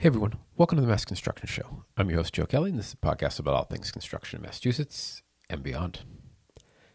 Hey everyone, welcome to the Mass Construction Show. I'm your host, Joe Kelly, and this is a podcast about all things construction in Massachusetts and beyond.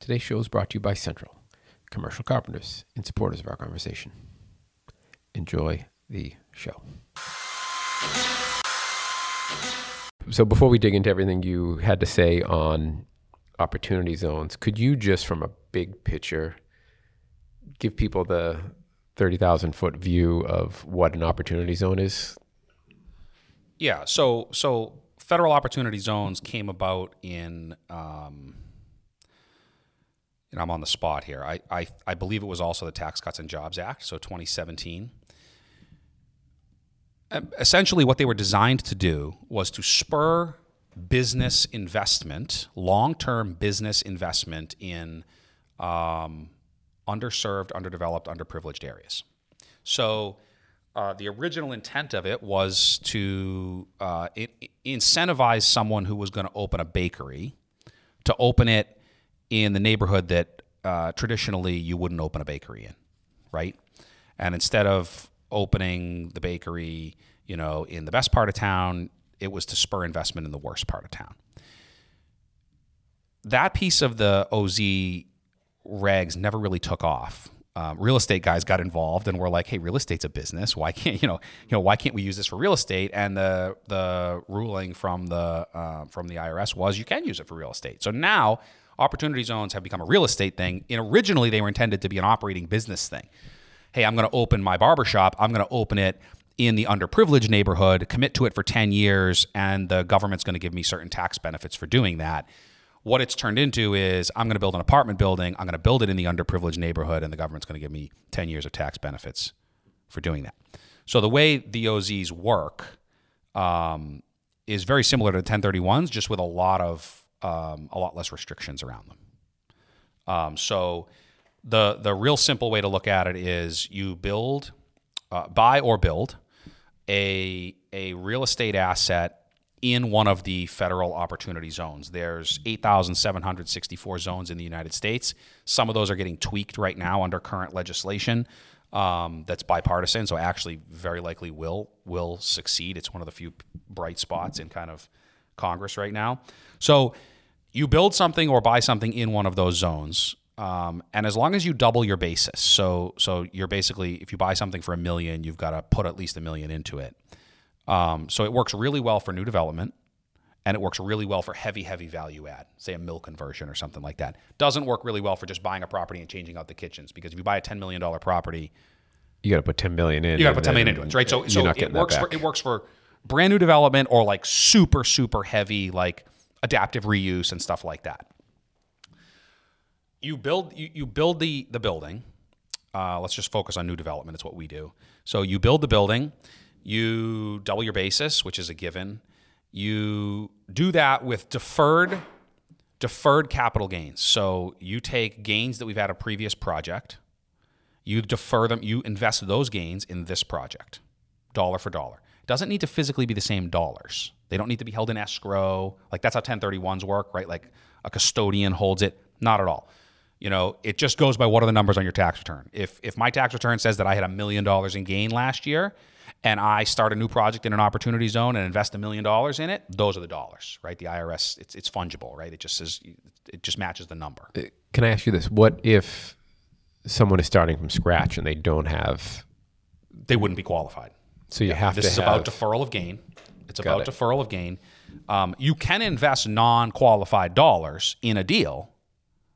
Today's show is brought to you by Central, commercial carpenters and supporters of our conversation. Enjoy the show. So, before we dig into everything you had to say on opportunity zones, could you just from a big picture give people the 30,000 foot view of what an opportunity zone is? Yeah. So so federal opportunity zones came about in. Um, and I'm on the spot here. I, I I believe it was also the Tax Cuts and Jobs Act, so 2017. Um, essentially, what they were designed to do was to spur business investment, long-term business investment in um, underserved, underdeveloped, underprivileged areas. So uh, the original intent of it was to uh, incentivize someone who was going to open a bakery to open it in the neighborhood that uh, traditionally you wouldn't open a bakery in, right? And instead of opening the bakery, you know, in the best part of town, it was to spur investment in the worst part of town. That piece of the OZ regs never really took off um, real estate guys got involved and were like, "Hey, real estate's a business. Why can't you know you know why can't we use this for real estate?" And the the ruling from the uh, from the IRS was you can use it for real estate. So now opportunity zones have become a real estate thing. And originally they were intended to be an operating business thing. Hey, I'm going to open my barbershop. I'm going to open it in the underprivileged neighborhood, commit to it for 10 years, and the government's going to give me certain tax benefits for doing that. What it's turned into is I'm going to build an apartment building. I'm going to build it in the underprivileged neighborhood, and the government's going to give me 10 years of tax benefits for doing that. So the way the OZs work um, is very similar to the 1031s, just with a lot of um, a lot less restrictions around them. Um, so the the real simple way to look at it is you build, uh, buy or build a a real estate asset in one of the federal opportunity zones. There's 8,764 zones in the United States. Some of those are getting tweaked right now under current legislation um, that's bipartisan, so actually very likely will will succeed. It's one of the few bright spots in kind of Congress right now. So you build something or buy something in one of those zones. Um, and as long as you double your basis, so so you're basically if you buy something for a million, you've got to put at least a million into it. Um, so it works really well for new development and it works really well for heavy, heavy value add, say a mill conversion or something like that. Doesn't work really well for just buying a property and changing out the kitchens because if you buy a $10 million property, you got to put 10 million in. You got to put 10 million into it, right? So, so it works for it works for brand new development or like super, super heavy, like adaptive reuse and stuff like that. You build you, you build the the building. Uh, let's just focus on new development. It's what we do. So you build the building you double your basis, which is a given. You do that with deferred deferred capital gains. So you take gains that we've had a previous project, you defer them, you invest those gains in this project, dollar for dollar. It doesn't need to physically be the same dollars. They don't need to be held in escrow. Like that's how 1031s work, right? Like a custodian holds it. Not at all. You know, it just goes by what are the numbers on your tax return. If if my tax return says that I had a million dollars in gain last year, and I start a new project in an opportunity zone and invest a million dollars in it, those are the dollars, right? The IRS, it's, it's fungible, right? It just says, it just matches the number. Uh, can I ask you this? What if someone is starting from scratch and they don't have. They wouldn't be qualified. So you yeah, have this to. This is have... about deferral of gain. It's about it. deferral of gain. Um, you can invest non qualified dollars in a deal.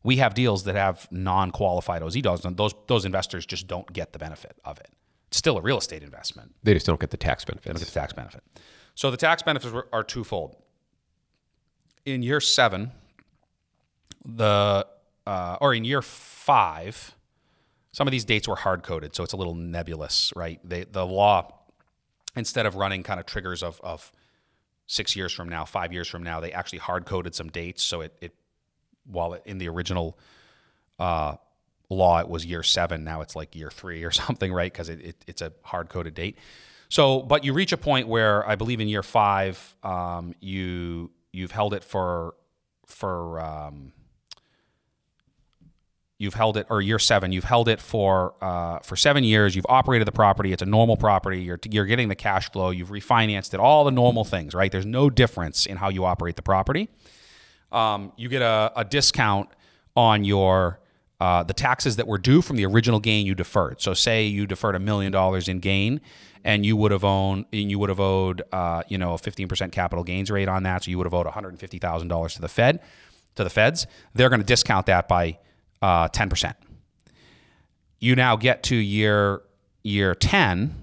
We have deals that have non qualified OZ dollars, and those, those investors just don't get the benefit of it still a real estate investment. They just don't get the tax benefits. They don't get the tax benefit. So the tax benefits are twofold. In year seven, the uh, or in year five, some of these dates were hard coded, so it's a little nebulous, right? They, the law, instead of running kind of triggers of, of six years from now, five years from now, they actually hard coded some dates. So it, it while it, in the original uh, law it was year seven now it's like year three or something right because it, it, it's a hard-coded date so but you reach a point where i believe in year five um, you you've held it for for um, you've held it, or year seven, you've held it for uh, for seven years. You've operated the property. It's a normal property. You're you're getting the cash flow. You've refinanced it. All the normal things, right? There's no difference in how you operate the property. Um, you get a, a discount on your uh, the taxes that were due from the original gain you deferred. So, say you deferred a million dollars in gain, and you would have owned, and you would have owed, uh, you know, a 15% capital gains rate on that. So you would have owed $150,000 to the Fed, to the Feds. They're going to discount that by uh, 10%. You now get to year year 10,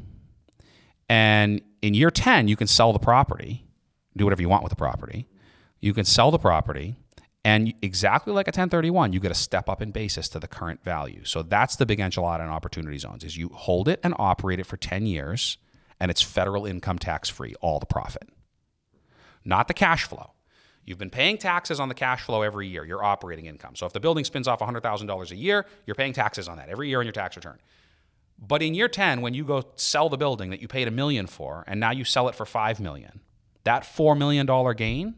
and in year 10, you can sell the property, do whatever you want with the property. You can sell the property, and exactly like a 1031, you get a step up in basis to the current value. So that's the big enchilada in opportunity zones is you hold it and operate it for 10 years, and it's federal income tax free, all the profit, not the cash flow. You've been paying taxes on the cash flow every year, your operating income. So if the building spins off $100,000 a year, you're paying taxes on that every year on your tax return. But in year 10, when you go sell the building that you paid a million for, and now you sell it for 5 million, that $4 million gain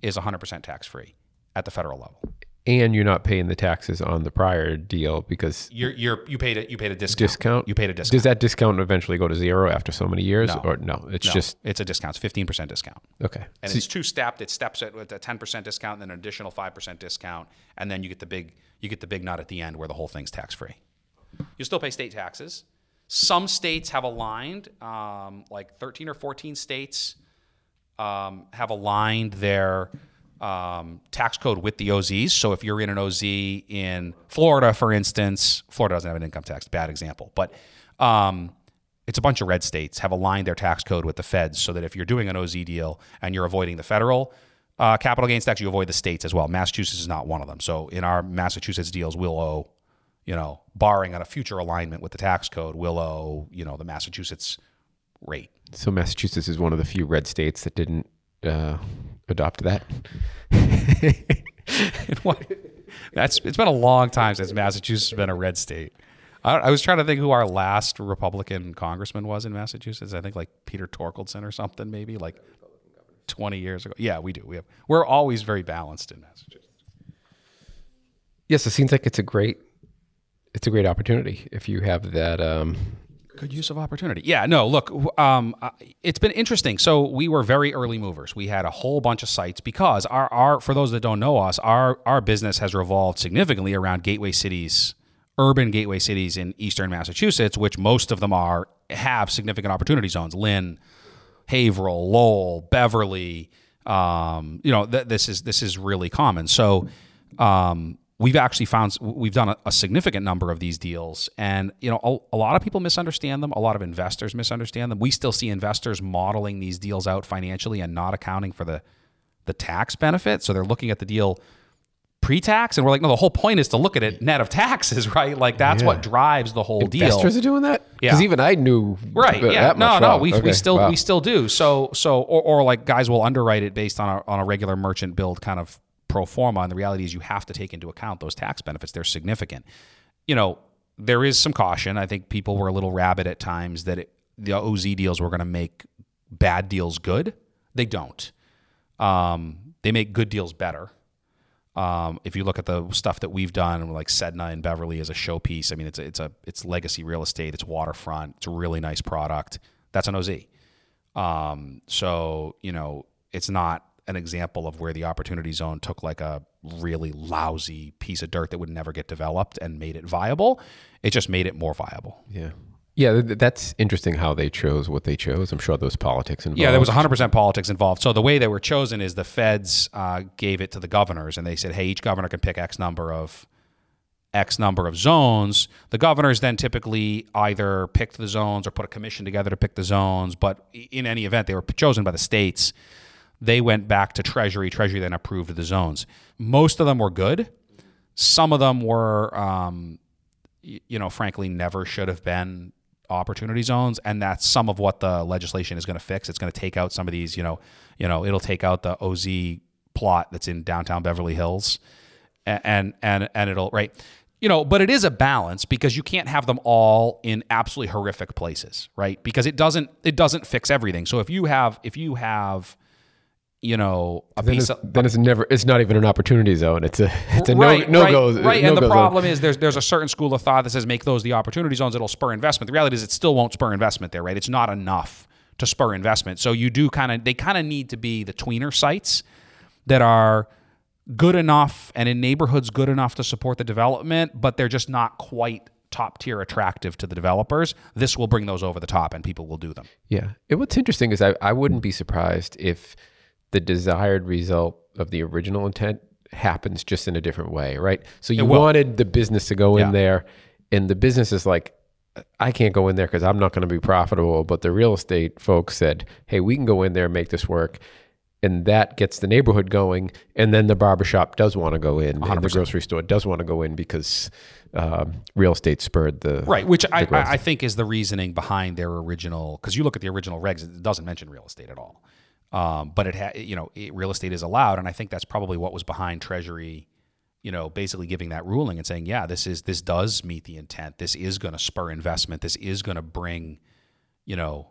is 100% tax free at the federal level. And you're not paying the taxes on the prior deal because You're, you're, you paid it. You paid a discount. discount. You paid a discount. Does that discount eventually go to zero after so many years, No. or no? It's No, just it's a discount. It's fifteen percent discount, okay. and So- it's two stepped. It steps it with a ten percent discount, and then an additional five percent discount, and then you get the big you get the big nut at the end where the whole thing's tax free. You still pay state taxes. Some states have aligned, um, like thirteen or fourteen states um, have aligned their um, tax code with the OZs. So if you're in an OZ in Florida, for instance, Florida doesn't have an income tax, bad example, but um, it's a bunch of red states have aligned their tax code with the feds so that if you're doing an OZ deal and you're avoiding the federal uh, capital gains tax, you avoid the states as well. Massachusetts is not one of them. So in our Massachusetts deals, we'll owe, you know, barring on a future alignment with the tax code, we'll owe, you know, the Massachusetts rate. So Massachusetts is one of the few red states that didn't uh, adopt that. What? That's it's been a long time since Massachusetts has been a red state. I, I was trying to think who our last Republican congressman was in Massachusetts. I think like Peter Torkildsen or something, maybe like twenty years ago. Yeah, we do. We have. We're always very balanced in Massachusetts. Yes, it seems like it's a great, it's a great opportunity if you have that. Um, Good use of opportunity. Yeah, no, look, um, it's been interesting. So we were very early movers. We had a whole bunch of sites because our, our for those that don't know us, our our business has revolved significantly around gateway cities, urban gateway cities in eastern Massachusetts, which most of them are have significant opportunity zones. Lynn, Haverhill, Lowell, Beverly. Um, you know, th- this is this is really common. So um, we've actually found we've done a, a significant number of these deals, and you know, a, a lot of people misunderstand them. A lot of investors misunderstand them. We still see investors modeling these deals out financially and not accounting for the the tax benefit. So they're looking at the deal pre-tax, and we're like, no, the whole point is to look at it net of taxes, right? Like that's Yeah. what drives the whole deal. investors are doing that yeah because even I knew Right. Yeah. No. No. We, Okay. we still Wow. we still do. So so or, or like guys will underwrite it based on a on a regular merchant build kind of pro forma. And the reality is you have to take into account those tax benefits. They're significant. You know, there is some caution. I think people were a little rabid at times that it, the OZ deals were going to make bad deals good. They don't. Um, they make good deals better. Um, if you look at the stuff that we've done, like Sedna and Beverly as a showpiece, I mean, it's a, it's a it's legacy real estate. It's waterfront. It's a really nice product. That's an OZ. Um, so you know, it's not an example of where the opportunity zone took like a really lousy piece of dirt that would never get developed and made it viable. It just made it more viable. Yeah. Yeah, th- th- that's interesting how they chose what they chose. I'm sure there was politics involved. Yeah, there was 100% politics involved. So the way they were chosen is the feds uh, gave it to the governors, and they said, "Hey, each governor can pick X number of X number of zones." The governors then typically either picked the zones or put a commission together to pick the zones. But in any event, they were chosen by the states. They went back to Treasury. Treasury then approved the zones. Most of them were good. Some of them were, um, you know, frankly, never should have been opportunity zones, and that's some of what the legislation is going to fix. It's going to take out some of these, you know, you know, it'll take out the OZ plot that's in downtown Beverly Hills, and and and it'll right, you know, but it is a balance because you can't have them all in absolutely horrific places, right? Because it doesn't it doesn't fix everything. So if you have if you have you know, a Then piece it's, of then it's never. It's not even an opportunity zone. It's a. It's a right, no no right, go. right. no and the go zone. problem is there's there's a certain school of thought that says make those the opportunity zones. It'll spur investment. The reality is it still won't spur investment there, right? It's not enough to spur investment. So you do kind of they kind of need to be the tweener sites that are good enough and in neighborhoods good enough to support the development, but they're just not quite top tier attractive to the developers. This will bring those over the top, and people will do them. Yeah. And what's interesting is I, I wouldn't be surprised if the desired result of the original intent happens just in a different way, right? So you wanted the business to go Yeah. in there, and the business is like, I can't go in there because I'm not going to be profitable. But the real estate folks said, hey, we can go in there and make this work. And that gets the neighborhood going. And then the barbershop does want to go in, and the grocery store does want to go in because um, real estate spurred the. Right, which I. I I think is the reasoning behind their original. Because you look at the original regs, it doesn't mention real estate at all. Um, but it ha, you know, it, real estate is allowed, and I think that's probably what was behind Treasury. You know, basically giving that ruling and saying, yeah, this is this does meet the intent. This is going to spur investment. This is going to bring, you know,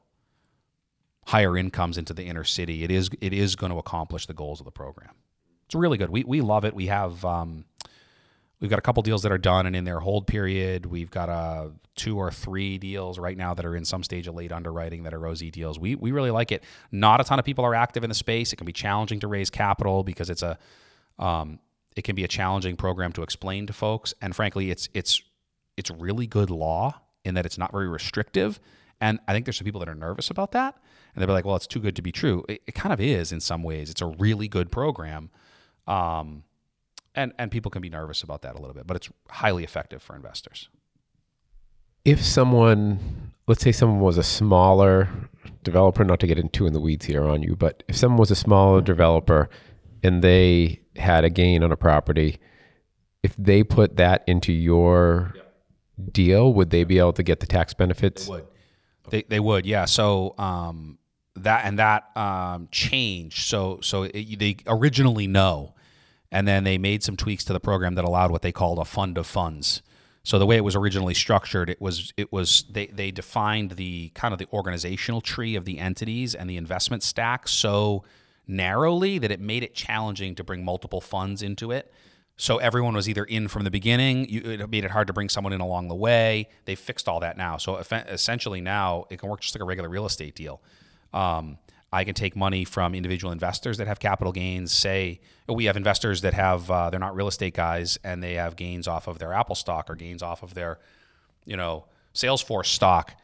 higher incomes into the inner city. It is it is going to accomplish the goals of the program. It's really good. We we love it. We have. Um, We've got a couple deals that are done and in their hold period. We've got uh, two or three deals right now that are in some stage of late underwriting that are OZ deals. We, we really like it. Not a ton of people are active in the space. It can be challenging to raise capital because it's a um, it can be a challenging program to explain to folks. And frankly, it's it's it's really good law in that it's not very restrictive. And I think there's some people that are nervous about that. And they'll be like, well, it's too good to be true. It, it kind of is in some ways. It's a really good program. Um, and and people can be nervous about that a little bit, but it's highly effective for investors. if someone let's say someone was a smaller developer not to get into in the weeds here on you but if someone was a smaller developer and they had a gain on a property if they put that into your deal would they be able to get the tax benefits They Would they they would yeah. So um, that and that um, changed. So so it, they originally no, and then they made some tweaks to the program that allowed what they called a fund of funds. So the way it was originally structured, it was it was they they defined the kind of the organizational tree of the entities and the investment stack so narrowly that it made it challenging to bring multiple funds into it. So everyone was either in from the beginning. You, it made it hard to bring someone in along the way. They fixed all that now. So essentially now it can work just like a regular real estate deal. Um, I can take money from individual investors that have capital gains. Say we have investors that have uh, they're not real estate guys and they have gains off of their Apple stock or gains off of their, you know, Salesforce stock.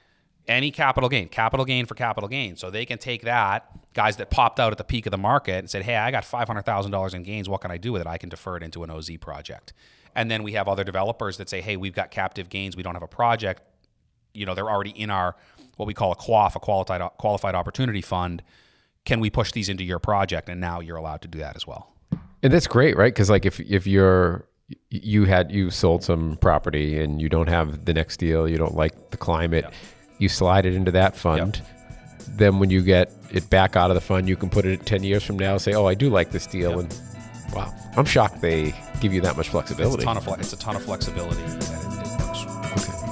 Any capital gain, capital gain for capital gain. So they can take that guys that popped out at the peak of the market and said, "Hey, I got five hundred thousand dollars in gains. What can I do with it? I can defer it into an OZ project." And then we have other developers that say, "Hey, we've got captive gains. We don't have a project. You know, they're already in our what we call a QOF, a qualified qualified opportunity fund. Can we push these into your project?" And now you're allowed to do that as well. and that's great right because like if if you're you had you sold some property and you don't have the next deal you don't like the climate you slide it into that fund then when you get it back out of the fund you can put it 10 years from now say oh i do like this deal and wow i'm shocked they give you that much It's flexibility a ton of fle- it's a ton of flexibility. And it, it works. Okay.